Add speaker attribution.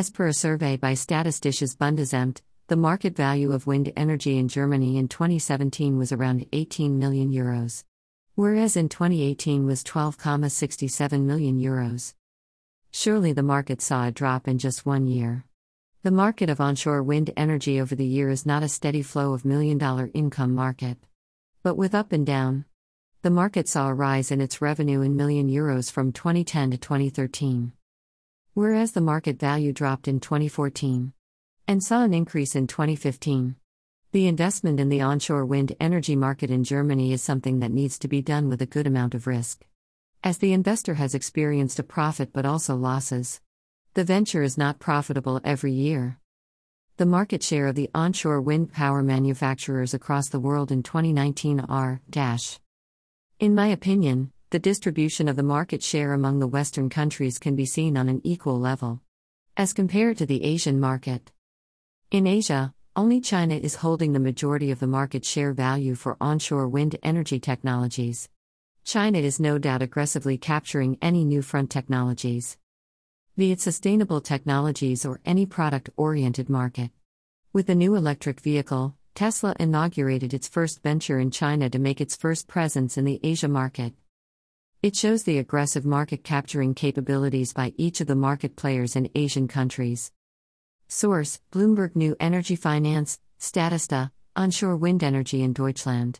Speaker 1: As per a survey by Statistisches Bundesamt, the market value of wind energy in Germany in 2017 was around 18 million euros, whereas in 2018 was 12,67 million euros. Surely the market saw a drop in just one year. The market of onshore wind energy over the year is not a steady flow of million dollar income market. But with up and down, the market saw a rise in its revenue in million euros from 2010 to 2013. Whereas the market value dropped in 2014 and saw an increase in 2015. The investment in the onshore wind energy market in Germany is something that needs to be done with a good amount of risk. As the investor has experienced a profit but also losses, the venture is not profitable every year. The market share of the onshore wind power manufacturers across the world in 2019 are dash. In my opinion, the distribution of the market share among the Western countries can be seen on an equal level. As compared to the Asian market, in Asia, only China is holding the majority of the market share value for onshore wind energy technologies. China is no doubt aggressively capturing any new front technologies, be it sustainable technologies or any product oriented market. With the new electric vehicle, Tesla inaugurated its first venture in China to make its first presence in the Asia market. It shows the aggressive market capturing capabilities by each of the market players in Asian countries. Source Bloomberg New Energy Finance, Statista, Onshore Wind Energy in Deutschland.